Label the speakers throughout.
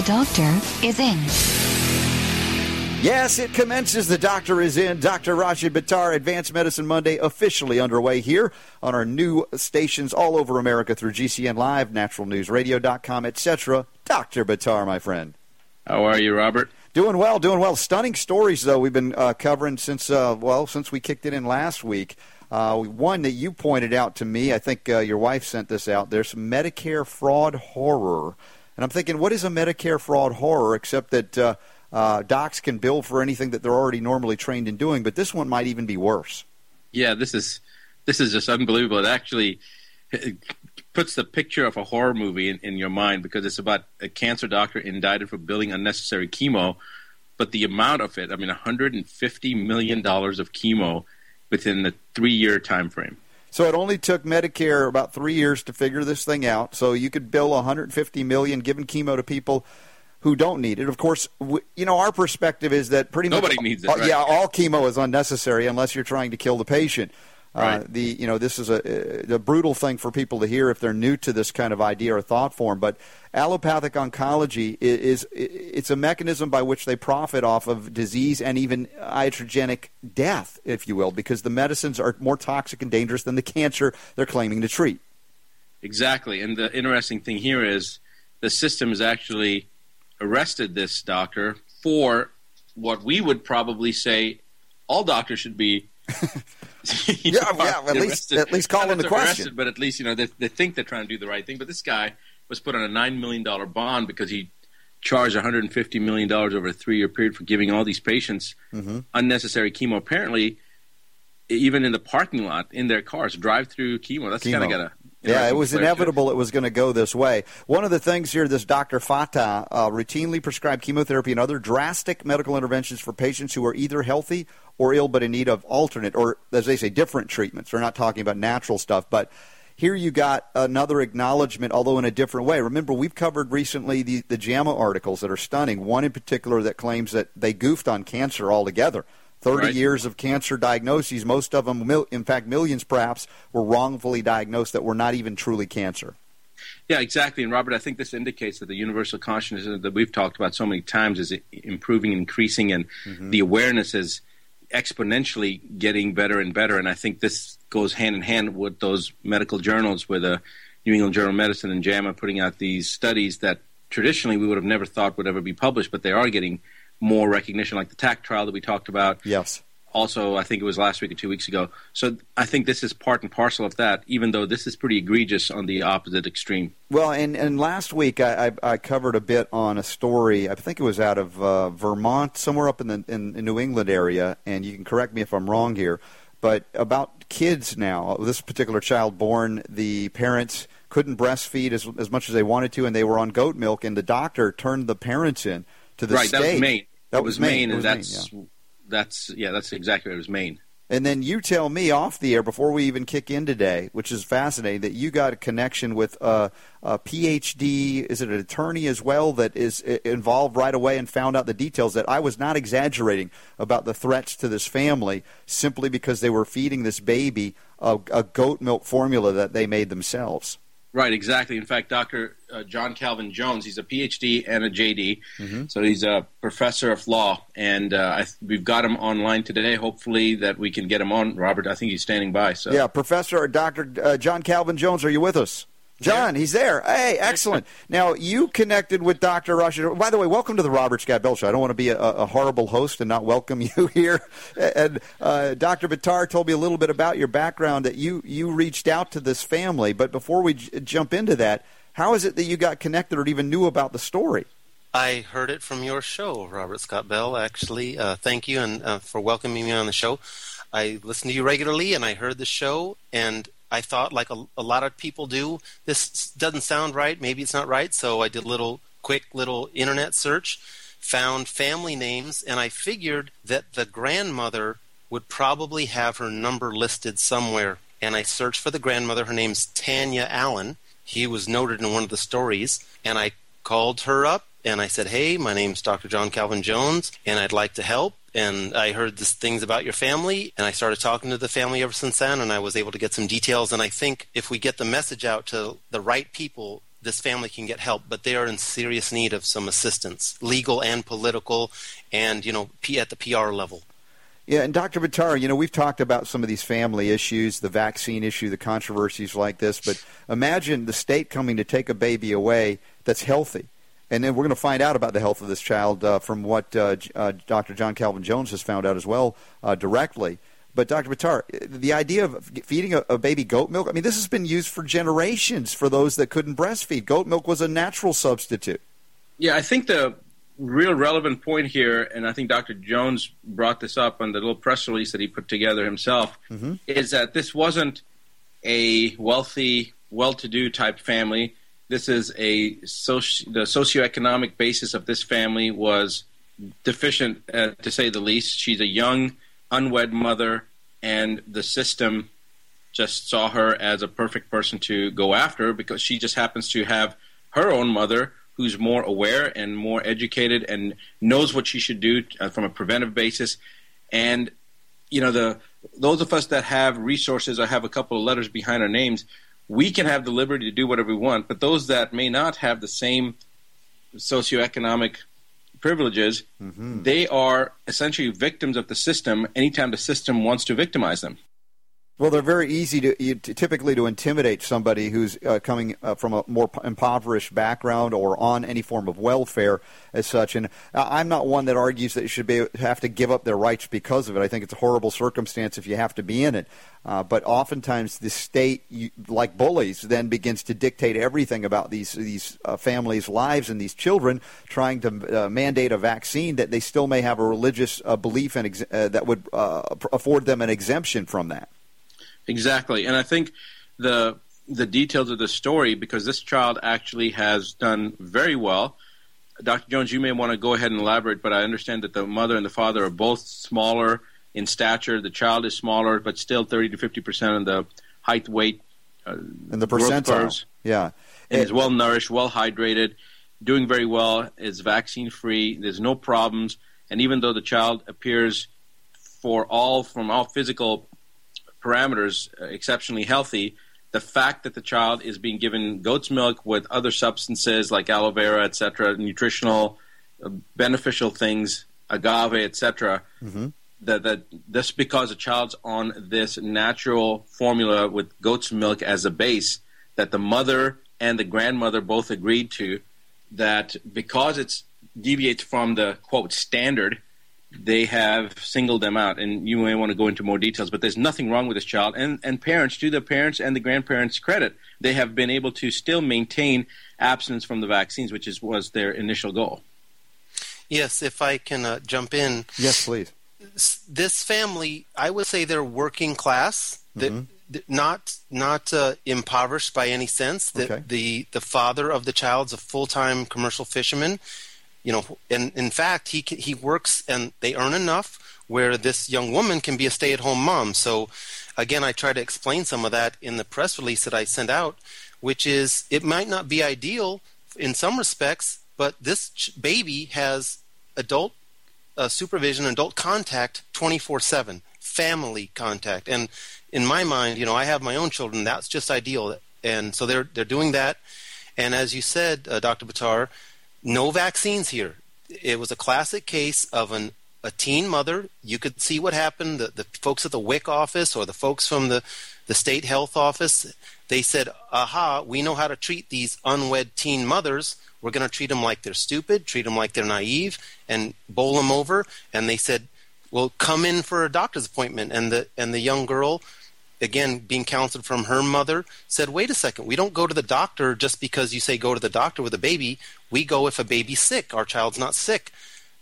Speaker 1: The doctor is in.
Speaker 2: Yes, it commences. The doctor is in. Dr. Rashid Buttar, Advanced Medicine Monday, officially underway here on our new stations all over America through GCN Live, naturalnewsradio.com, etc. Dr. Buttar, my friend.
Speaker 3: How are you, Robert?
Speaker 2: Doing well, doing well. Stunning stories, though, we've been uh, covering since, uh, well, since we kicked it in last week. Uh, one that you pointed out to me, I think uh, your wife sent this out. There's some Medicare fraud horror. And I'm thinking, what is a Medicare fraud horror except that uh, uh, docs can bill for anything that they're already normally trained in doing? But this one might even be worse.
Speaker 3: Yeah, this is this is just unbelievable. It actually it puts the picture of a horror movie in, in your mind because it's about a cancer doctor indicted for billing unnecessary chemo, but the amount of it, I mean, 150 million dollars of chemo within the three-year time frame.
Speaker 2: So it only took Medicare about three years to figure this thing out. So you could bill 150 million giving chemo to people who don't need it. Of course, w- you know our perspective is that pretty
Speaker 3: Nobody
Speaker 2: much
Speaker 3: needs it, right.
Speaker 2: Yeah, all chemo is unnecessary unless you're trying to kill the patient. Uh, the you know this is a, a brutal thing for people to hear if they're new to this kind of idea or thought form. But allopathic oncology is, is it's a mechanism by which they profit off of disease and even iatrogenic death, if you will, because the medicines are more toxic and dangerous than the cancer they're claiming to treat.
Speaker 3: Exactly. And the interesting thing here is the system has actually arrested this doctor for what we would probably say all doctors should be.
Speaker 2: Yeah, yeah, at least- at least call in the question.
Speaker 3: arrested, but at least you know they, they think they're trying to do the right thing. But this guy was put on a nine million dollar bond because he charged 150 million dollars over a three year period for giving all these patients
Speaker 2: Mm-hmm.
Speaker 3: unnecessary chemo. Apparently, even in the parking lot in their cars, drive through chemo. That's kind of got a
Speaker 2: Yeah, it was inevitable it was going to go this way. One of the things here, this Dr. Fatah uh, routinely prescribed chemotherapy and other drastic medical interventions for patients who are either healthy or ill but in need of alternate, or as they say, different treatments. They're not talking about natural stuff, but here you got another acknowledgement, although in a different way. Remember, we've covered recently the, the JAMA articles that are stunning. One in particular that claims that they goofed on cancer altogether. 30
Speaker 3: Right.
Speaker 2: years of cancer diagnoses, most of them, in fact, millions perhaps, were wrongfully diagnosed that were not even truly cancer.
Speaker 3: Yeah, exactly. And Robert, I think this indicates that the universal consciousness that we've talked about so many times is improving, increasing, and
Speaker 2: Mm-hmm.
Speaker 3: the awareness is exponentially getting better and better. And I think this goes hand in hand with those medical journals, with the New England Journal of Medicine and JAMA putting out these studies that traditionally we would have never thought would ever be published, but they are getting more recognition, like the TACT trial that we talked about
Speaker 2: Yes.
Speaker 3: Also I think it was last week or two weeks ago. So I think this is part and parcel of that, even though this is pretty egregious on the opposite extreme.
Speaker 2: Well, and, and last week I, I, I covered a bit on a story. I think it was out of uh, Vermont, somewhere up in the in, in New England area, and you can correct me if I'm wrong here, but about kids now. This particular child born, the parents couldn't breastfeed as as much as they wanted to, and they were on goat milk, and the doctor turned the parents in to the
Speaker 3: right,
Speaker 2: state.
Speaker 3: that was Maine.
Speaker 2: That was Maine. It
Speaker 3: and
Speaker 2: was Maine,
Speaker 3: that's
Speaker 2: yeah.
Speaker 3: That's yeah, that's exactly what it was Maine.
Speaker 2: And then you tell me off the air before we even kick in today, which is fascinating, that you got a connection with a, a PhD. Is it an attorney as well that is uh, involved right away and found out the details that I was not exaggerating about the threats to this family simply because they were feeding this baby a, a goat milk formula that they made themselves.
Speaker 3: Right, exactly. In fact, Dr. Uh, John Calvin Jones, he's a PhD and a JD,
Speaker 2: Mm-hmm.
Speaker 3: so he's a professor of law, and uh, I, we've got him online today. Hopefully, that we can get him on. Robert, I think he's standing by. So
Speaker 2: Yeah, Professor Dr. Uh, John Calvin Jones, are you with us? John, he's there. Hey, excellent. now you connected with Dr. Rush. By the way, welcome to the Robert Scott Bell Show. I don't want to be a, a horrible host and not welcome you here. And uh, Dr. Buttar told me a little bit about your background that you you reached out to this family. But before we j- jump into that, how is it that you got connected or even knew about the story?
Speaker 4: I heard it from your show, Robert Scott Bell. Actually, uh, thank you and uh, for welcoming me on the show. I listen to you regularly, and I heard the show, and I thought, like a, a lot of people do, this doesn't sound right. Maybe it's not right. So I did a little quick little internet search, found family names, and I figured that the grandmother would probably have her number listed somewhere. And I searched for the grandmother. Her name's Tanya Allen. He was noted in one of the stories. And I called her up and I said, Hey, my name's Dr. John Calvin Jones, and I'd like to help. And I heard these things about your family, and I started talking to the family ever since then, and I was able to get some details. And I think if we get the message out to the right people, this family can get help, but they are in serious need of some assistance, legal and political, and you know, at the PR level.
Speaker 2: Yeah, and Dr. Buttar, you know, we've talked about some of these family issues, the vaccine issue, the controversies like this, but imagine the state coming to take a baby away that's healthy. And then we're going to find out about the health of this child uh, from what uh, uh, Dr. John Calvin Jones has found out as well uh, directly. But Dr. Buttar, the idea of feeding a, a, baby goat milk, I mean, this has been used for generations for those that couldn't breastfeed. Goat milk was a natural substitute.
Speaker 3: Yeah, I think the real relevant point here, and I think Dr. Jones brought this up on the little press release that he put together himself, mm-hmm. is that this wasn't a wealthy, well-to-do type family. This is a soci- the socioeconomic basis of this family was deficient, uh, to say the least. She's a young unwed mother, and the system just saw her as a perfect person to go after because she just happens to have her own mother who's more aware and more educated and knows what she should do uh, from a preventive basis. And you know, the those of us that have resources, I have a couple of letters behind our names. We can have the liberty to do whatever we want, but those that may not have the same socioeconomic privileges, mm-hmm. they are essentially victims of the system anytime the system wants to victimize them.
Speaker 2: Well, they're very easy to, to typically to intimidate somebody who's uh, coming uh, from a more impoverished background or on any form of welfare as such. And I'm not one that argues that you should be have to give up their rights because of it. I think it's a horrible circumstance if you have to be in it. Uh, but oftentimes the state, you, like bullies, then begins to dictate everything about these these uh, families' lives and these children, trying to uh, mandate a vaccine that they still may have a religious uh, belief in ex- that would afford them an exemption from that.
Speaker 3: Exactly, and I think the the details of the story because this child actually has done very well. Dr. Jones, you may want to go ahead and elaborate, but I understand that the mother and the father are both smaller in stature. The child is smaller, but still 30 to 50 percent of the height, weight,
Speaker 2: uh, and the percentile. Curves,
Speaker 3: yeah, and is well nourished, well hydrated, doing very well. Is vaccine free. There's no problems, and even though the child appears for all from all physical parameters uh, exceptionally healthy, the fact that the child is being given goat's milk with other substances like aloe vera, etc., nutritional uh, beneficial things, agave, etc., mm-hmm. that that just because a child's on this natural formula with goat's milk as a base, that the mother and the grandmother both agreed to, that because it deviates from the quote standard they have singled them out, and you may want to go into more details. But there's nothing wrong with this child, and and parents, to the parents and the grandparents' credit, they have been able to still maintain abstinence from the vaccines, which is was their initial goal.
Speaker 4: Yes, if I can uh, jump in.
Speaker 2: Yes, please.
Speaker 4: This family, I would say, they're working class. Mm-hmm. not not uh, impoverished by any sense. The, okay. the the father of the child's a full time commercial fisherman you know, and in fact, he he works and they earn enough where this young woman can be a stay-at-home mom. So, again, I try to explain some of that in the press release that I sent out, which is it might not be ideal in some respects, but this ch- baby has adult uh, supervision, adult contact, twenty-four-seven, family contact, and in my mind, you know, I have my own children. That's just ideal, and so they're they're doing that. And as you said, uh, Dr. Buttar, no vaccines here. It was a classic case of an a teen mother. You could see what happened. The, the folks at the WIC office or the folks from the, the state health office, they said, aha, we know how to treat these unwed teen mothers. We're going to treat them like they're stupid, treat them like they're naive, and bowl them over. And they said, well, come in for a doctor's appointment. And the, and the young girl again being counseled from her mother said wait a second we don't go to the doctor just because you say go to the doctor with a baby we go if a baby's sick our child's not sick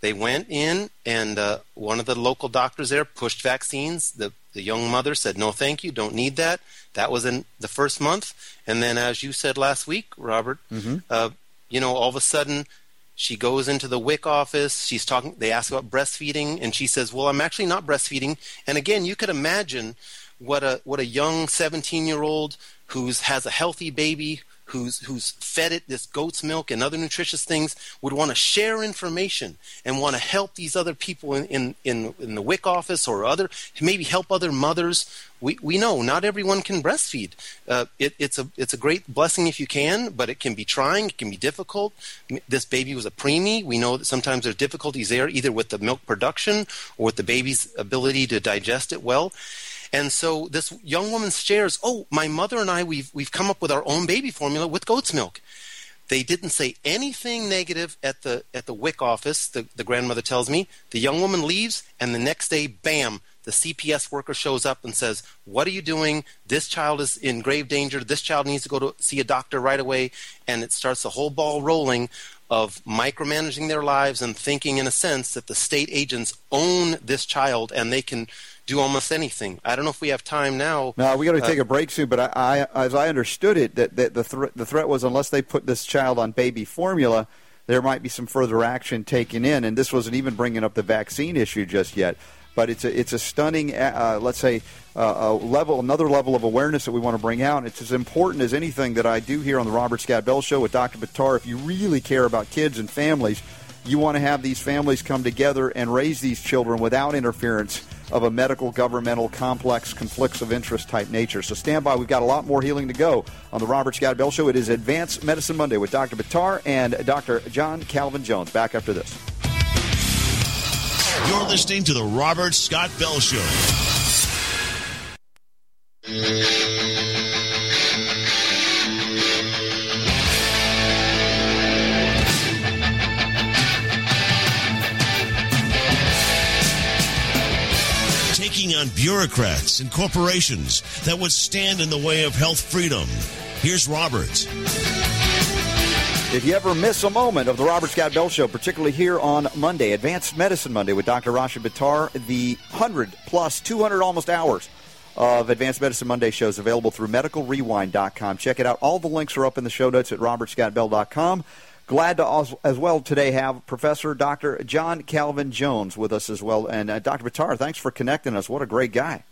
Speaker 4: they went in and uh, one of the local doctors there pushed vaccines the, the young mother said no thank you don't need that that was in the first month and then as you said last week robert mm-hmm. uh, you know all of a sudden She goes into the WIC office. She's talking. They ask about breastfeeding, and she says, "Well, I'm actually not breastfeeding." And again, you could imagine what a what a young 17 year old who's has a healthy baby who's who's fed it this goat's milk and other nutritious things would want to share information and want to help these other people in, in, in, in the WIC office or other maybe help other mothers. We, we know not everyone can breastfeed. Uh, it, it's a it's a great blessing if you can, but it can be trying. It can be difficult. This baby was a preemie. We know that sometimes there's difficulties there, either with the milk production or with the baby's ability to digest it well. And so this young woman shares, "Oh, my mother and I we've we've come up with our own baby formula with goat's milk." They didn't say anything negative at the at the WIC office. The, the grandmother tells me the young woman leaves, and the next day, bam, the CPS worker shows up and says, "What are you doing? This child is in grave danger. This child needs to go to see a doctor right away." And it starts the whole ball rolling of micromanaging their lives and thinking, in a sense, that the state agents own this child and they can do almost anything. I don't know if we have time now.
Speaker 2: No, we got to
Speaker 4: Uh,
Speaker 2: take a break soon. But I, I as I understood it, that, that the thre- the threat was unless they put this child on baby formula, there might be some further action taken in. And this wasn't even bringing up the vaccine issue just yet. But it's a it's a stunning, uh, let's say, uh, a level another level of awareness that we want to bring out. It's as important as anything that I do here on the Robert Scott Bell Show with Dr. Buttar. If you really care about kids and families, you want to have these families come together and raise these children without interference of a medical, governmental, complex, conflicts of interest type nature. So stand by. We've got a lot more healing to go on the Robert Scott Bell Show. It is Advanced Medicine Monday with Dr. Buttar and Dr. John Calvin Jones. Back after this.
Speaker 5: You're listening to the Robert Scott Bell Show. On bureaucrats and corporations that would stand in the way of health freedom. Here's Robert.
Speaker 2: If you ever miss a moment of the Robert Scott Bell Show, particularly here on Monday, Advanced Medicine Monday with Dr. Rashid Buttar, the 100 plus 200 almost hours of Advanced Medicine Monday shows available through medicalrewind.com. Check it out. All the links are up in the show notes at robertscottbell.com. Glad to as well today have Professor Dr. John Calvin Jones with us as well. And uh, Dr. Buttar, thanks for connecting us. What a great guy.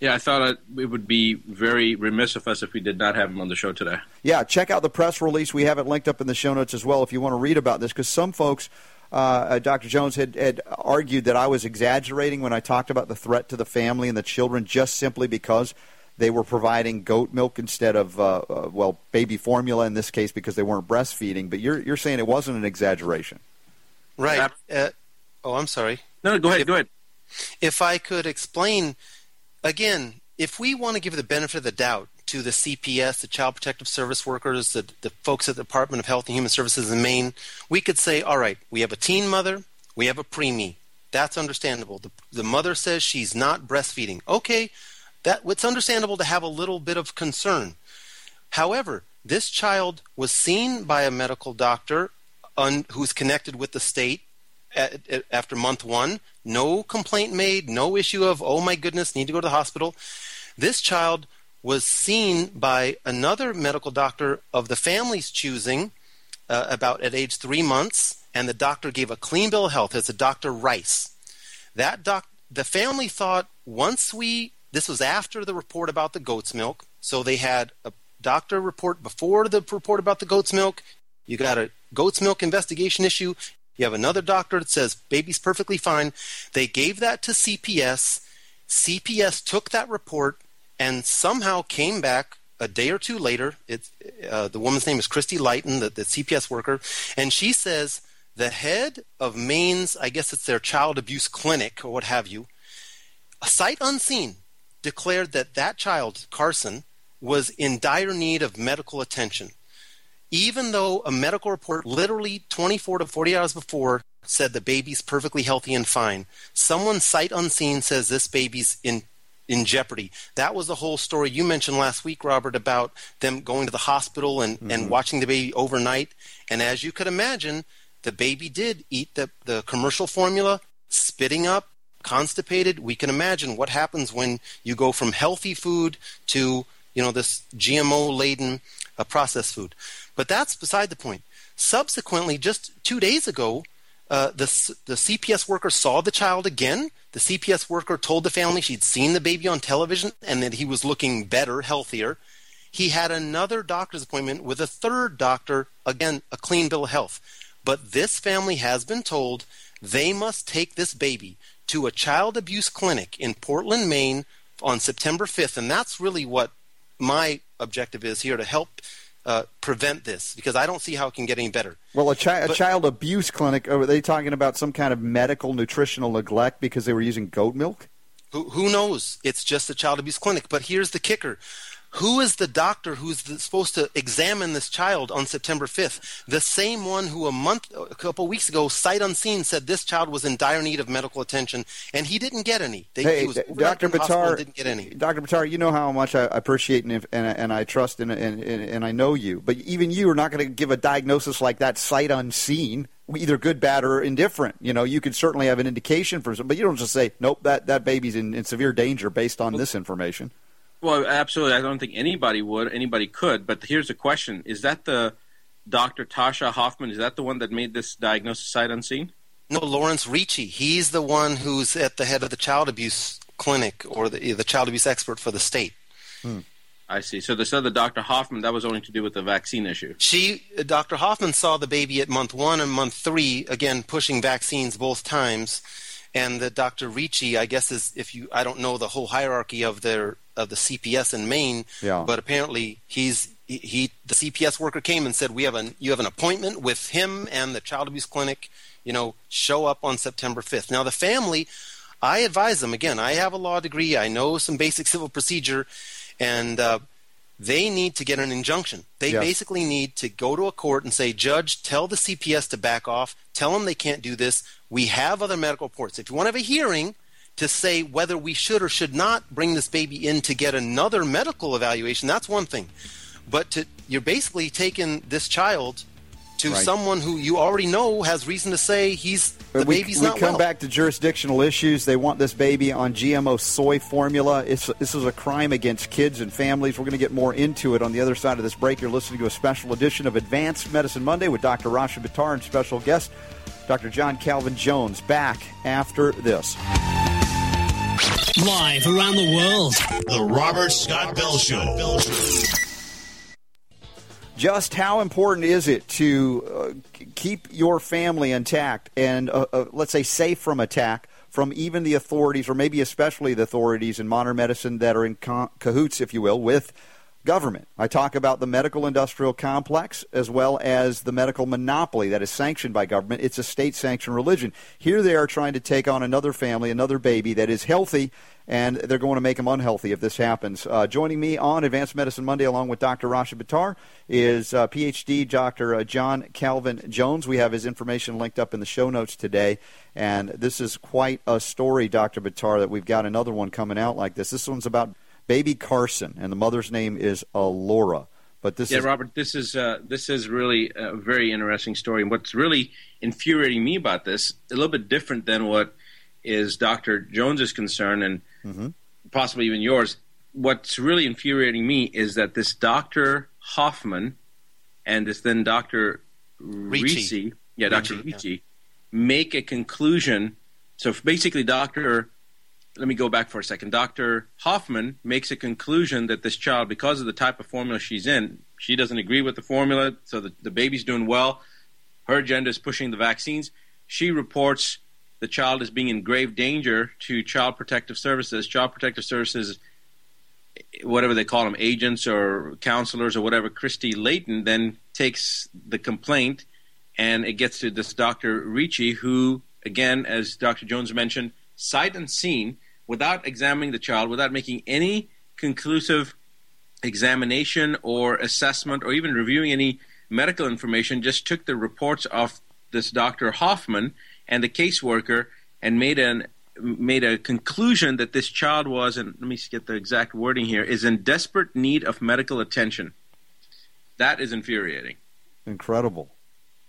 Speaker 3: Yeah, I thought it, it would be very remiss of us if we did not have him on the show today.
Speaker 2: Yeah, check out the press release. We have it linked up in the show notes as well if you want to read about this, because some folks, uh, uh, Dr. Jones had, had argued that I was exaggerating when I talked about the threat to the family and the children just simply because they were providing goat milk instead of, uh, uh, well, baby formula in this case because they weren't breastfeeding. But you're, you're saying it wasn't an exaggeration.
Speaker 4: Right. Uh, oh, I'm sorry.
Speaker 3: No, no, go ahead, go ahead.
Speaker 4: If I could explain again, if we want to give the benefit of the doubt to the CPS, the Child Protective Service workers, the, the folks at the Department of Health and Human Services in Maine, we could say, all right, we have a teen mother, we have a preemie. That's understandable. The, the mother says she's not breastfeeding. Okay, that it's understandable to have a little bit of concern. However, this child was seen by a medical doctor on, who's connected with the state at, at, after month one. No complaint made, no issue of, oh my goodness, need to go to the hospital. This child was seen by another medical doctor of the family's choosing uh, about at age three months, and the doctor gave a clean bill of health. It's a Dr. Rice. That doc, the family thought once we, this was after the report about the goat's milk, so they had a doctor report before the report about the goat's milk. You got a goat's milk investigation issue. You have another doctor that says baby's perfectly fine. They gave that to CPS. CPS took that report and somehow came back a day or two later. It, uh, the woman's name is Christy Lighton, the, the CPS worker, and she says the head of Maine's, I guess it's their child abuse clinic or what have you, a sight unseen, declared that that child, Carson, was in dire need of medical attention even though a medical report literally 24 to 40 hours before said the baby's perfectly healthy and fine, someone sight unseen says this baby's in in jeopardy. That was the whole story you mentioned last week, Robert, about them going to the hospital and, mm-hmm. and watching the baby overnight. And as you could imagine, the baby did eat the, the commercial formula, spitting up, constipated. We can imagine what happens when you go from healthy food to, you know, this GMO laden uh, processed food. But that's beside the point. Subsequently, just two days ago, uh, the the CPS worker saw the child again. The CPS worker told the family she'd seen the baby on television and that he was looking better, healthier. He had another doctor's appointment with a third doctor, again, a clean bill of health. But this family has been told they must take this baby to a child abuse clinic in Portland, Maine on September 5th. And that's really what my objective is here to help uh, prevent this because I don't see how it can get any better.
Speaker 2: Well, a, chi-
Speaker 4: But-
Speaker 2: a child abuse clinic, are they talking about some kind of medical nutritional neglect because they were using goat milk?
Speaker 4: Who, who knows? It's just a child abuse clinic. But here's the kicker. Who is the doctor who's supposed to examine this child on September 5th? The same one who a month, a couple weeks ago, sight unseen, said this child was in dire need of medical attention, and he didn't get any. They,
Speaker 2: Hey, Dr.
Speaker 4: in the hospital and
Speaker 2: Buttar,
Speaker 4: didn't get any.
Speaker 2: Dr. Buttar, you know how much I appreciate and and, and I trust and, and and I know you, but even you are not going to give a diagnosis like that sight unseen, either good, bad, or indifferent. You know, you could certainly have an indication for some, but you don't just say, nope, that that baby's in, in severe danger based on this information.
Speaker 3: Well, absolutely. I don't think anybody would. Anybody could. But here's the question: Is that the Dr. Tasha Hoffman? Is that the one that made this diagnosis sight unseen?
Speaker 4: No, Lawrence Ricci. He's the one who's at the head of the child abuse clinic or the, the child abuse expert for the state. Hmm.
Speaker 3: I see. So this other Dr. Hoffman, that was only to do with the vaccine issue.
Speaker 4: She, uh, Dr. Hoffman, saw the baby at month one and month three, again pushing vaccines both times, and the Dr. Ricci, I guess, is if you, I don't know the whole hierarchy of their of the CPS in Maine,
Speaker 2: Yeah.
Speaker 4: but apparently he's he, he the CPS worker came and said we have an you have an appointment with him and the child abuse clinic, you know, show up on September fifth. Now the family, I advise them again. I have a law degree. I know some basic civil procedure, and uh, they need to get an injunction. They
Speaker 2: Yes.
Speaker 4: basically need to go to a court and say, Judge, tell the CPS to back off. Tell them they can't do this. We have other medical reports. If you want to have a hearing to say whether we should or should not bring this baby in to get another medical evaluation, that's one thing. But to, you're basically taking this child to
Speaker 2: Right.
Speaker 4: someone who you already know has reason to say he's the
Speaker 2: But we,
Speaker 4: baby's
Speaker 2: we
Speaker 4: not
Speaker 2: come
Speaker 4: well.
Speaker 2: back to jurisdictional issues. They want this baby on GMO soy formula. It's, this is a crime against kids and families. We're going to get more into it on the other side of this break. You're listening to a special edition of Advanced Medicine Monday with Dr. Rashid Buttar and special guest Dr. John Calvin Jones. Back after this.
Speaker 6: Live around the world.
Speaker 5: The Robert Scott Bell Show.
Speaker 2: Just how important is it to uh, keep your family intact and, uh, uh, let's say, safe from attack from even the authorities, or maybe especially the authorities in modern medicine that are in ca- cahoots, if you will, with government? I talk about the medical industrial complex as well as the medical monopoly that is sanctioned by government. It's a state sanctioned religion. Here they are trying to take on another family, another baby that is healthy and they're going to make them unhealthy if this happens. Uh, joining me on Advanced Medicine Monday, along with Dr. Rashid Buttar, is uh, PhD Dr. Uh, John Calvin Jones. We have his information linked up in the show notes today, and this is quite a story, Dr. Buttar, that we've got another one coming out like this. This one's about baby Carson, and the mother's name is Laura. But this
Speaker 3: yeah,
Speaker 2: is
Speaker 3: Robert, this is uh, this is really a very interesting story. And what's really infuriating me about this, a little bit different than what is Dr. Jones's concern and possibly even yours. What's really infuriating me is that this Dr. Hoffman and this then Dr.
Speaker 4: Ricci.
Speaker 3: Ricci, yeah, Dr.
Speaker 4: Ricci, yeah.
Speaker 3: Ricci, make a conclusion. So basically, Dr. Let me go back for a second. Dr. Hoffman makes a conclusion that this child, because of the type of formula she's in, she doesn't agree with the formula, so the, the baby's doing well. Her agenda is pushing the vaccines. She reports the child is being in grave danger to Child Protective Services. Child Protective Services, whatever they call them, agents or counselors or whatever, Christy Layton then takes the complaint and it gets to this Dr. Ricci, who, again, as Dr. Jones mentioned, sight unseen, without examining the child, without making any conclusive examination or assessment or even reviewing any medical information, just took the reports of this Dr. Hoffman and the caseworker and made an made a conclusion that this child was, and let me get the exact wording here, is in desperate need of medical attention. That is infuriating.
Speaker 2: incredible.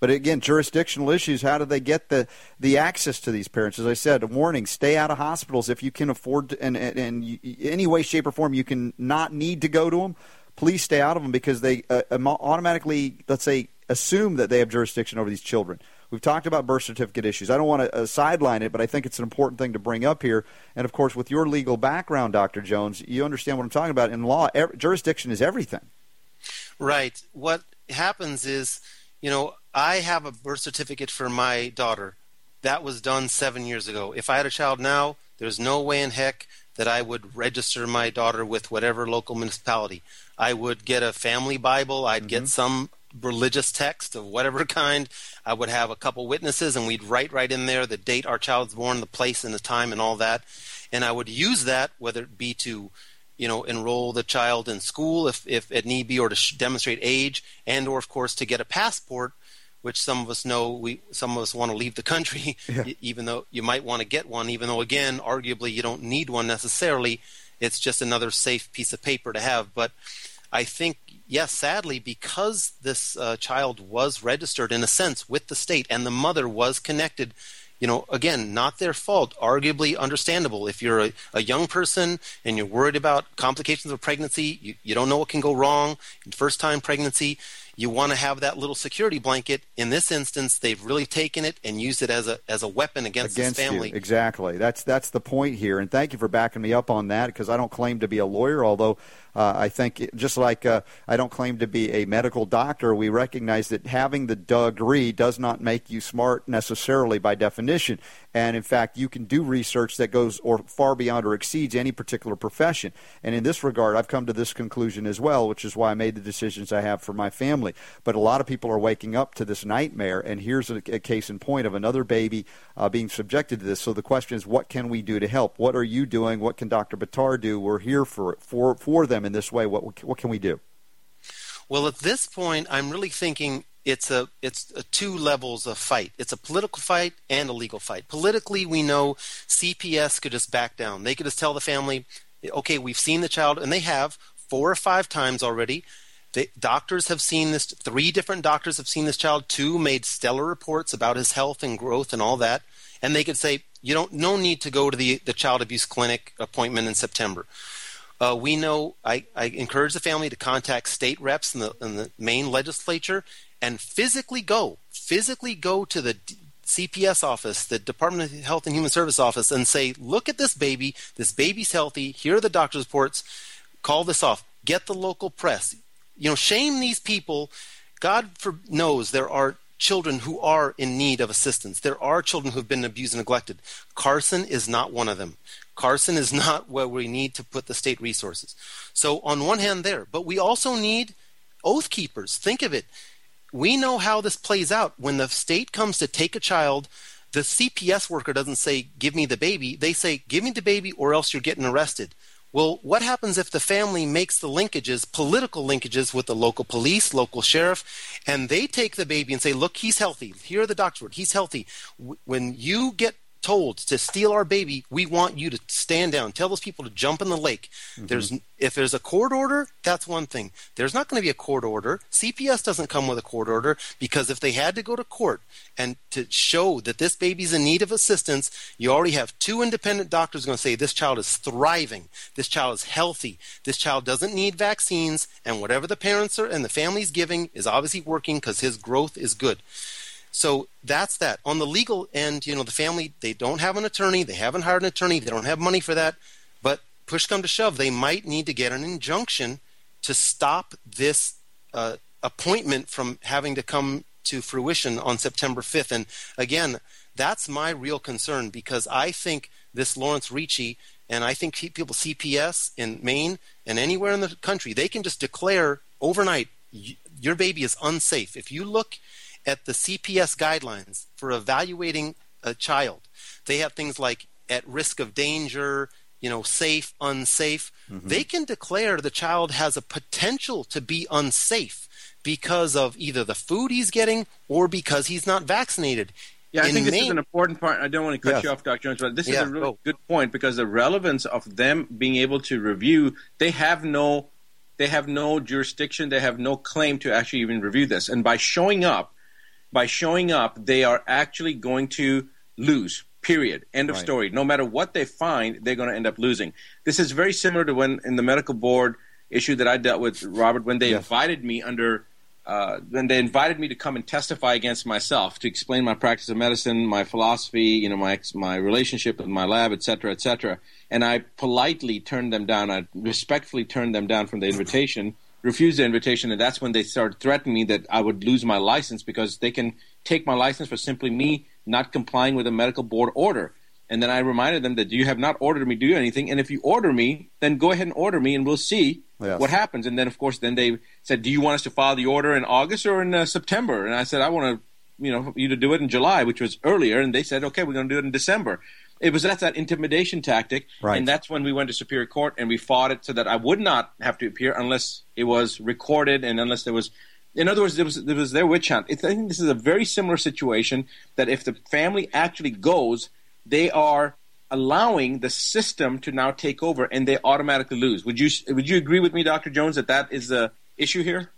Speaker 2: But again, jurisdictional issues. How do they get the, the access to these parents? As I said, a warning: stay out of hospitals if you can afford, to, and, and, and any way, shape, or form you can not need to go to them. Please stay out of them because they uh, automatically, let's say, assume that they have jurisdiction over these children. We've talked about birth certificate issues. I don't want to uh, sideline it, but I think it's an important thing to bring up here. And of course, with your legal background, Dr. Jones, you understand what I'm talking about. In law, er- jurisdiction is everything.
Speaker 4: Right. What happens is, you know, I have a birth certificate for my daughter. That was done seven years ago. If I had a child now, there's no way in heck that I would register my daughter with whatever local municipality. I would get a family Bible. I'd get mm-hmm. some religious text of whatever kind. I would have a couple witnesses, and we'd write right in there the date our child's born, the place, and the time, and all that. And I would use that, whether it be to, you know, enroll the child in school if, if it need be, or to sh- demonstrate age, and or of course to get a passport, which some of us know we some of us want to leave the country, e- even though you might want to get one, even though again, arguably you don't need one necessarily. It's just another safe piece of paper to have, but. I think, yes, sadly, because this uh, child was registered in a sense with the state and the mother was connected, you know, again, not their fault, arguably understandable. If you're a, a young person and you're worried about complications of pregnancy, you, you don't know what can go wrong, first time pregnancy, you want to have that little security blanket. In this instance, they've really taken it and used it as a as a weapon against,
Speaker 2: against
Speaker 4: his family.
Speaker 2: you. Exactly. That's that's the point here, and thank you for backing me up on that because I don't claim to be a lawyer, although uh, I think just like uh, I don't claim to be a medical doctor, we recognize that having the degree does not make you smart necessarily by definition. And in fact, you can do research that goes or far beyond or exceeds any particular profession. And in this regard, I've come to this conclusion as well, which is why I made the decisions I have for my family. But a lot of people are waking up to this nightmare, and here's a, a case in point of another baby uh, being subjected to this. So the question is, what can we do to help? What are you doing? What can Dr. Batar do? We're here for for for them in this way. What what can we do?
Speaker 4: Well, at this point, I'm really thinking it's a it's a two levels of fight. It's a political fight and a legal fight. Politically, we know CPS could just back down. They could just tell the family, "Okay, we've seen the child," and they have four or five times already. The doctors have seen this. Three different doctors have seen this child. Two made stellar reports about his health and growth and all that. And they could say, "You don't no need to go to the the child abuse clinic appointment in September." Uh, we know I, I encourage the family to contact state reps in the, in the Maine legislature and physically go, physically go to the CPS office, the Department of Health and Human Service office, and say, look at this baby. This baby's healthy. Here are the doctor's reports. Call this off. Get the local press. You know, shame these people. God for, knows there are children who are in need of assistance. There are children who have been abused and neglected. Carson is not one of them. Carson is not where we need to put the state resources. So, on one hand, there, but we also need oath keepers. Think of it. We know how this plays out. When the state comes to take a child, the CPS worker doesn't say, Give me the baby. They say, Give me the baby or else you're getting arrested. Well, what happens if the family makes the linkages, political linkages with the local police, local sheriff, and they take the baby and say, look, he's healthy. Here are the doctor's word. He's healthy. When you get told to steal our baby, we want you to stand down. Tell those people to jump in the lake. Mm-hmm. There's if there's a court order, that's one thing. There's not going to be a court order. CPS doesn't come with a court order because if they had to go to court and to show that this baby's in need of assistance, you already have two independent doctors going to say this child is thriving, this child is healthy, this child doesn't need vaccines, and whatever the parents are and the family's giving is obviously working because his growth is good. So that's that. On the legal end, you know, the family, they don't have an attorney, they haven't hired an attorney, they don't have money for that. But push come to shove, they might need to get an injunction to stop this uh, appointment from having to come to fruition on September 5th. And again, that's my real concern because I think this Lawrence Ricci and I think pe- people CPS in Maine and anywhere in the country, they can just declare overnight your baby is unsafe. If you look at the CPS guidelines for evaluating a child, they have things like at risk of danger, you know, safe, unsafe. Mm-hmm. They can declare the child has a potential to be unsafe because of either the food he's getting or because he's not vaccinated.
Speaker 3: Yeah, I
Speaker 4: In
Speaker 3: think this is an important part. I don't want to cut
Speaker 2: Yes.
Speaker 3: you off, Dr. Jones, but this
Speaker 4: Yeah,
Speaker 3: is a really
Speaker 4: go.
Speaker 3: good point because the relevance of them being able to review, they have no, they have no jurisdiction, they have no claim to actually even review this, and by showing up, by showing up, they are actually going to lose. Period. End of
Speaker 2: Right.
Speaker 3: story. No matter what they find, they're going to end up losing. This is very similar to when in the medical board issue that I dealt with, Robert, when they
Speaker 2: Yes.
Speaker 3: invited me under uh, then they invited me to come and testify against myself to explain my practice of medicine, my philosophy, you know, my my relationship with my lab, et cetera, et cetera. And I politely turned them down. I respectfully turned them down from the invitation, refused the invitation, and that's when they started threatening me that I would lose my license because they can take my license for simply me not complying with a medical board order. And then I reminded them that you have not ordered me to do anything, and if you order me, then go ahead and order me, and we'll see
Speaker 2: Yes.
Speaker 3: what happens. And then, of course, then they said, "Do you want us to file the order in August or in uh, September?" And I said, "I want to, you know, you to do it in July, which was earlier." And they said, "Okay, we're going to do it in December." It was that's that intimidation tactic,
Speaker 2: Right.
Speaker 3: and that's when we went to Superior Court and we fought it so that I would not have to appear unless it was recorded and unless there was. In other words, there was there was their witch hunt. It's, I think this is a very similar situation. That if the family actually goes, they are allowing the system to now take over, and they automatically lose. Would you would you agree with me, Doctor Jones, that that is the issue here?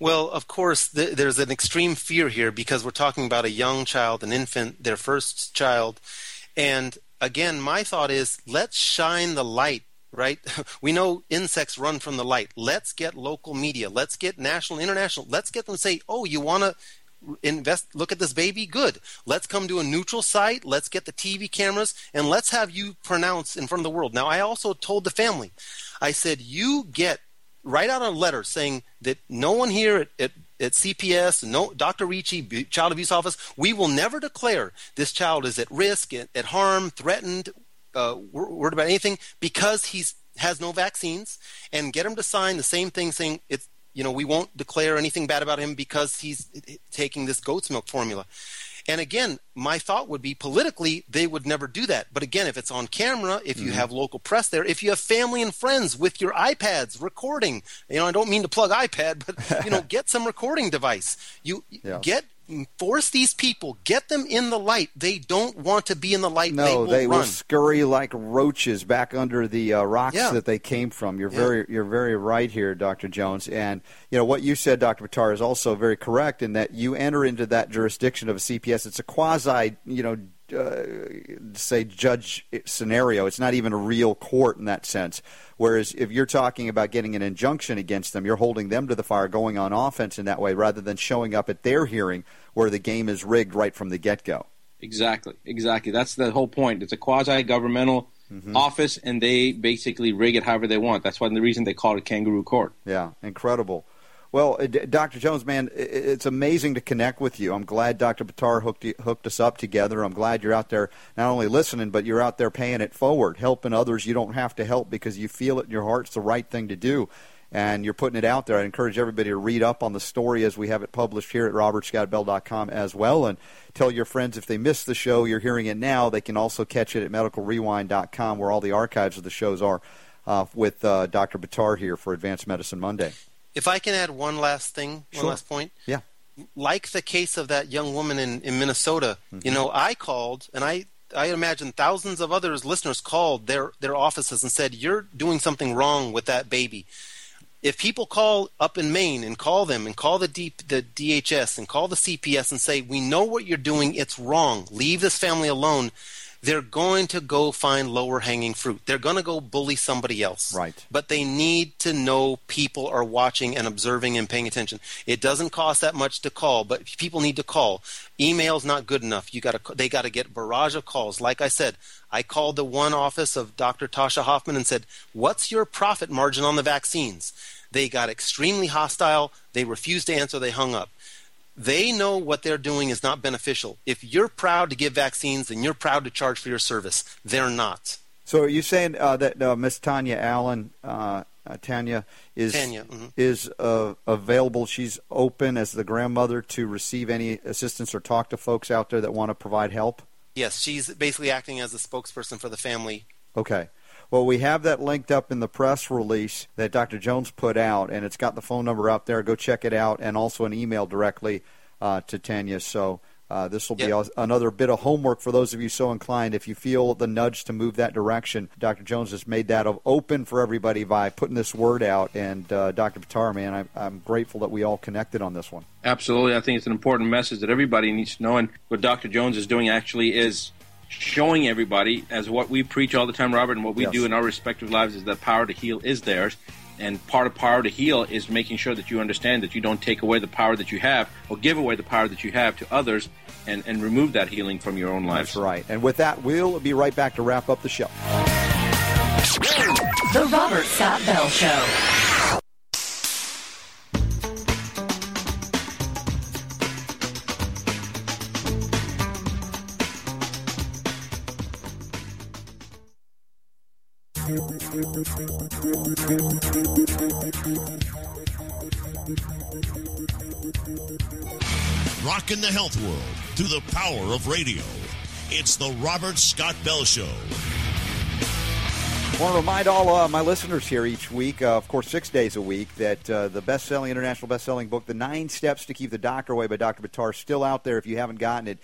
Speaker 4: Well, of course, th- there's an extreme fear here because we're talking about a young child, an infant, their first child. And again, my thought is let's shine the light, right? We know insects run from the light. Let's get local media. Let's get national, international. Let's get them to say, oh, you want to invest look at this baby good let's come to a neutral site let's get the tv cameras and let's have you pronounce in front of the world now i also told the family i said you get write out a letter saying that no one here at, at, at CPS, no Dr. Ricci, Child Abuse Office, we will never declare this child is at risk, at, at harm, threatened, uh, worried about anything because he has no vaccines, and get him to sign the same thing saying it's you know we won't declare anything bad about him because he's taking this goat's milk formula. And again, my thought would be politically, they would never do that. But again, if it's on camera, if you have local press there, if you have family and friends with your iPads recording, you know, I don't mean to plug iPad, but you know, get some recording device. You
Speaker 2: Yeah.
Speaker 4: get force these people, get them in the light. They don't want to be in the light. they
Speaker 2: No,
Speaker 4: will
Speaker 2: they will scurry like roaches back under the uh, rocks
Speaker 4: Yeah.
Speaker 2: that they came from. You're
Speaker 4: Yeah.
Speaker 2: very, you're very right here, Dr. Jones. And you know what you said, Dr. Buttar, is also very correct in that you enter into that jurisdiction of a CPS. It's a quasi, you know, uh, say judge scenario. It's not even a real court in that sense. Whereas if you're talking about getting an injunction against them, you're holding them to the fire, going on offense in that way, rather than showing up at their hearing where the game is rigged right from the get go.
Speaker 3: Exactly, exactly. That's the whole point. It's a quasi-governmental office, and they basically rig it however they want. That's one the reason they call it kangaroo court.
Speaker 2: Yeah, incredible. Well, uh, Dr. Jones, man, it's amazing to connect with you. I'm glad Dr. Buttar hooked hooked us up together. I'm glad you're out there not only listening, but you're out there paying it forward, helping others you don't have to help because you feel it in your heart it's the right thing to do. And you're putting it out there. I encourage everybody to read up on the story as we have it published here at robertscottbell.com as well. And tell your friends if they missed the show, you're hearing it now. They can also catch it at medicalrewind.com where all the archives of the shows are uh, with uh, Dr. Buttar here for Advanced Medicine Monday.
Speaker 4: If I can add one last thing,
Speaker 2: Sure.
Speaker 4: one last point.
Speaker 2: Yeah.
Speaker 4: Like the case of that young woman in, in Minnesota,
Speaker 2: Mm-hmm.
Speaker 4: you know, I called and I I imagine thousands of others listeners called their their offices and said, "You're doing something wrong with that baby." If people call up in Maine and call them and call the D, the DHS and call the CPS and say, "We know what you're doing. It's wrong. Leave this family alone." They're going to go find lower hanging fruit. They're going to go bully somebody else.
Speaker 2: Right.
Speaker 4: But they need to know people are watching and observing and paying attention. It doesn't cost that much to call, but people need to call. Email's not good enough. You got to they got to get barrage of calls. Like I said, I called the one office of Dr. Tasha Hoffman and said, "What's your profit margin on the vaccines?" They got extremely hostile. They refused to answer. They hung up. They know what they're doing is not beneficial. If you're proud to give vaccines, then you're proud to charge for your service. They're not.
Speaker 2: So are you saying uh, that uh, Miss Tanya Allen, uh, uh, Tanya, is
Speaker 4: Tanya, mhm.
Speaker 2: is uh, available? She's open as the grandmother to receive any assistance or talk to folks out there that want to provide help.
Speaker 4: Yes, she's basically acting as a spokesperson for the family.
Speaker 2: Okay. Well, we have that linked up in the press release that Dr. Jones put out, and it's got the phone number out there. Go check it out, and also an email directly uh, to Tanya. So uh, this will be
Speaker 4: Yep.
Speaker 2: a- another bit of homework for those of you so inclined. If you feel the nudge to move that direction, Dr. Jones has made that open for everybody by putting this word out. And uh, Dr. Buttar, man, I'm, I'm grateful that we all connected on this one.
Speaker 3: Absolutely, I think it's an important message that everybody needs to know. And what Dr. Jones is doing actually is showing everybody, as what we preach all the time, Robert, and what we
Speaker 2: Yes.
Speaker 3: do in our respective lives, is that power to heal is theirs. And part of power to heal is making sure that you understand that you don't take away the power that you have or give away the power that you have to others and, and remove that healing from your own lives.
Speaker 2: That's right. And with that, we'll be right back to wrap up the show.
Speaker 6: The Robert Scott Bell Show.
Speaker 5: Rocking the health world through the power of radio. It's the Robert Scott Bell Show.
Speaker 2: I want to remind all uh, my listeners here each week, uh, of course, six days a week, that uh, the best-selling, international best-selling book, "The Nine Steps to Keep the Doctor Away" by Dr. Buttar, is still out there. If you haven't gotten it,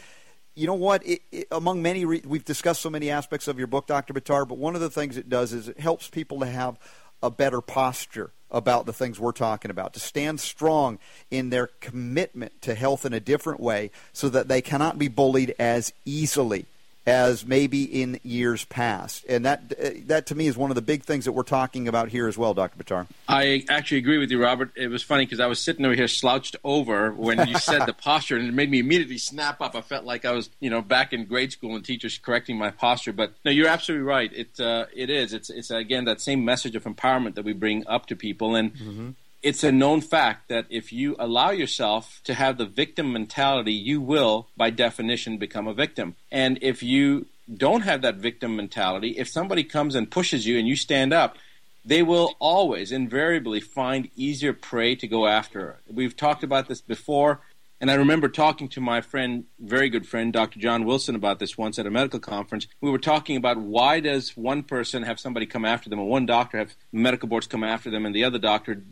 Speaker 2: you know what? It, it, among many, re- we've discussed so many aspects of your book, Dr. Buttar, but one of the things it does is it helps people to have a better posture about the things we're talking about, to stand strong in their commitment to health in a different way so that they cannot be bullied as easily as maybe in years past. And that that to me is one of the big things that we're talking about here as well, Dr. Buttar.
Speaker 3: I actually agree with you, Robert. It was funny because I was sitting over here slouched over when you said the posture, and it made me immediately snap up. I felt like I was, you know, back in grade school and teachers correcting my posture. But no, you're absolutely right. It uh, it is. It's it's again that same message of empowerment that we bring up to people, and
Speaker 2: Mm-hmm.
Speaker 3: It's a known fact that if you allow yourself to have the victim mentality, you will, by definition, become a victim. And if you don't have that victim mentality, if somebody comes and pushes you and you stand up, they will always, invariably, find easier prey to go after. We've talked about this before. And I remember talking to my friend, very good friend, Dr. John Wilson, about this once at a medical conference. We were talking about why does one person have somebody come after them, or one doctor have medical boards come after them, and the other doctor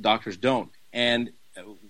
Speaker 3: doctors don't. And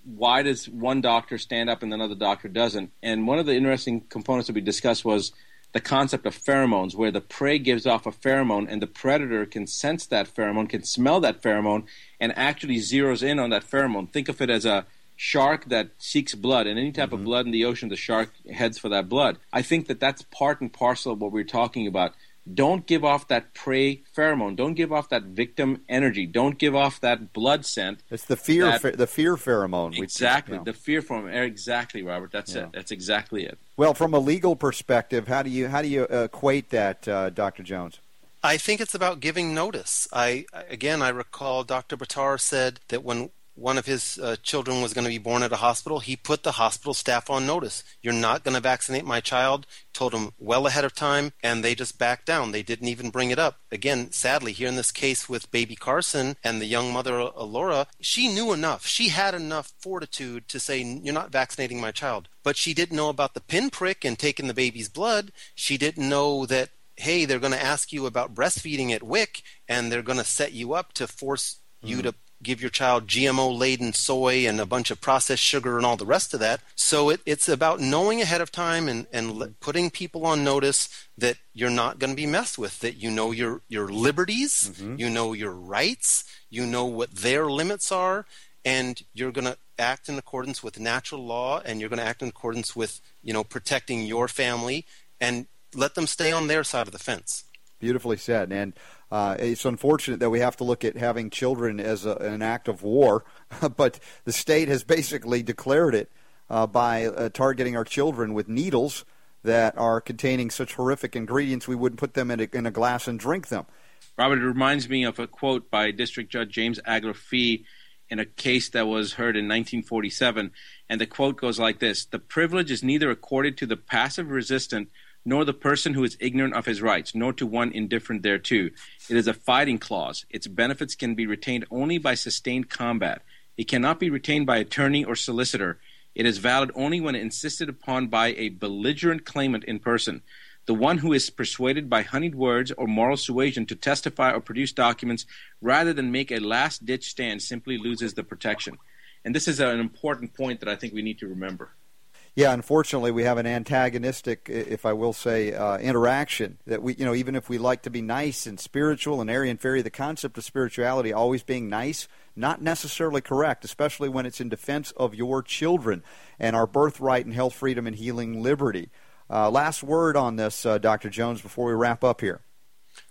Speaker 3: why does one doctor stand up and another doctor doesn't? And one of the interesting components that we discussed was the concept of pheromones, where the prey gives off a pheromone and the predator can sense that pheromone, can smell that pheromone, and actually zeroes in on that pheromone. Think of it as a shark that seeks blood, and any type of mm-hmm. blood in the ocean, the shark heads for that blood. I think that that's part and parcel of what we're talking about. Don't give off that prey pheromone. Don't give off that victim energy. Don't give off that blood scent.
Speaker 2: It's the fear,
Speaker 3: That-
Speaker 2: phe- the fear pheromone. we-
Speaker 3: Exactly.
Speaker 2: yeah.
Speaker 3: The fear pheromone. exactly, Robert. That's
Speaker 2: Yeah.
Speaker 3: it. That's exactly it.
Speaker 2: Well, from a legal perspective, how do you how do you equate that, uh, Dr. Jones?
Speaker 4: I think it's about giving notice. I again, I recall Dr. Buttar said that when one of his uh, children was going to be born at a hospital, he put the hospital staff on notice. You're not going to vaccinate my child. Told them well ahead of time, and they just backed down. They didn't even bring it up. Again, sadly, here in this case with baby Carson and the young mother Alora, she knew enough. She had enough fortitude to say, "You're not vaccinating my child." But she didn't know about the pinprick and taking the baby's blood. She didn't know that hey, they're going to ask you about breastfeeding at WIC, and they're going to set you up to force you to give your child GMO laden soy and a bunch of processed sugar and all the rest of that. So it, it's about knowing ahead of time and, and putting people on notice that you're not going to be messed with, that you know your, your liberties, mm-hmm. you know your rights, you know what their limits are, and you're going to act in accordance with natural law and you're going to act in accordance with, you know, protecting your family and let them stay on their side of the fence.
Speaker 2: Beautifully said. And uh, it's unfortunate that we have to look at having children as a, an act of war, but the state has basically declared it uh, by uh, targeting our children with needles that are containing such horrific ingredients we wouldn't put them in a, in a glass and drink them.
Speaker 3: Robert, it reminds me of a quote by District Judge James Alger Fee in a case that was heard in 1947. And the quote goes like this The privilege is neither accorded to the passive resistant nor the person who is ignorant of his rights, nor to one indifferent thereto. It is a fighting clause. Its benefits can be retained only by sustained combat. It cannot be retained by attorney or solicitor. It is valid only when insisted upon by a belligerent claimant in person. The one who is persuaded by honeyed words or moral suasion to testify or produce documents rather than make a last ditch stand simply loses the protection. And this is an important point that I think we need to remember.
Speaker 2: Yeah, unfortunately, we have an antagonistic, if I will say, uh, interaction that we, you know, even if we like to be nice and spiritual and airy and fairy, the concept of spirituality always being nice, not necessarily correct, especially when it's in defense of your children and our birthright and health, freedom, and healing liberty. Uh, last word on this, uh, Dr. Jones, before we wrap up here.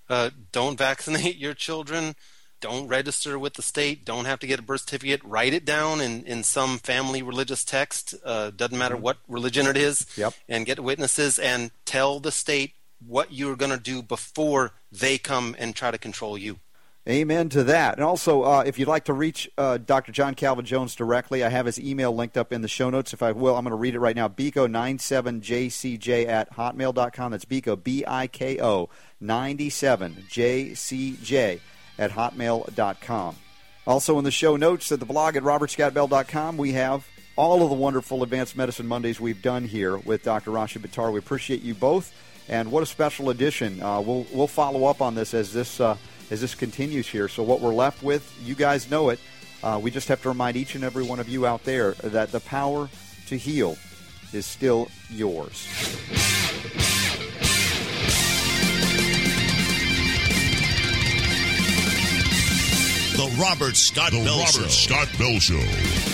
Speaker 4: Uh, don't vaccinate your children. Don't register with the state, don't have to get a birth certificate, write it down in, in some family religious text, uh, doesn't matter what religion it is,
Speaker 2: Yep.
Speaker 4: and get witnesses and tell the state what you're going to do before they come and try to control you.
Speaker 2: Amen to that. And also, uh, if you'd like to reach uh, Dr. John Calvin Jones directly, I have his email linked up in the show notes. If I will, I'm going to read it right now. Biko97jcj at hotmail.com. That's Biko, B I K O, 97jcj at hotmail.com. Also, in the show notes at the blog at robertscottbell.com, we have all of the wonderful Advanced Medicine Mondays we've done here with Dr. Rashid Buttar. We appreciate you both, and what a special edition. Uh, we'll, we'll follow up on this as this, uh, as this continues here. So, what we're left with, you guys know it. Uh, we just have to remind each and every one of you out there that the power to heal is still yours.
Speaker 5: The Robert Scott
Speaker 7: The
Speaker 5: Bell
Speaker 7: Robert
Speaker 5: Show.
Speaker 7: Scott Bell Show.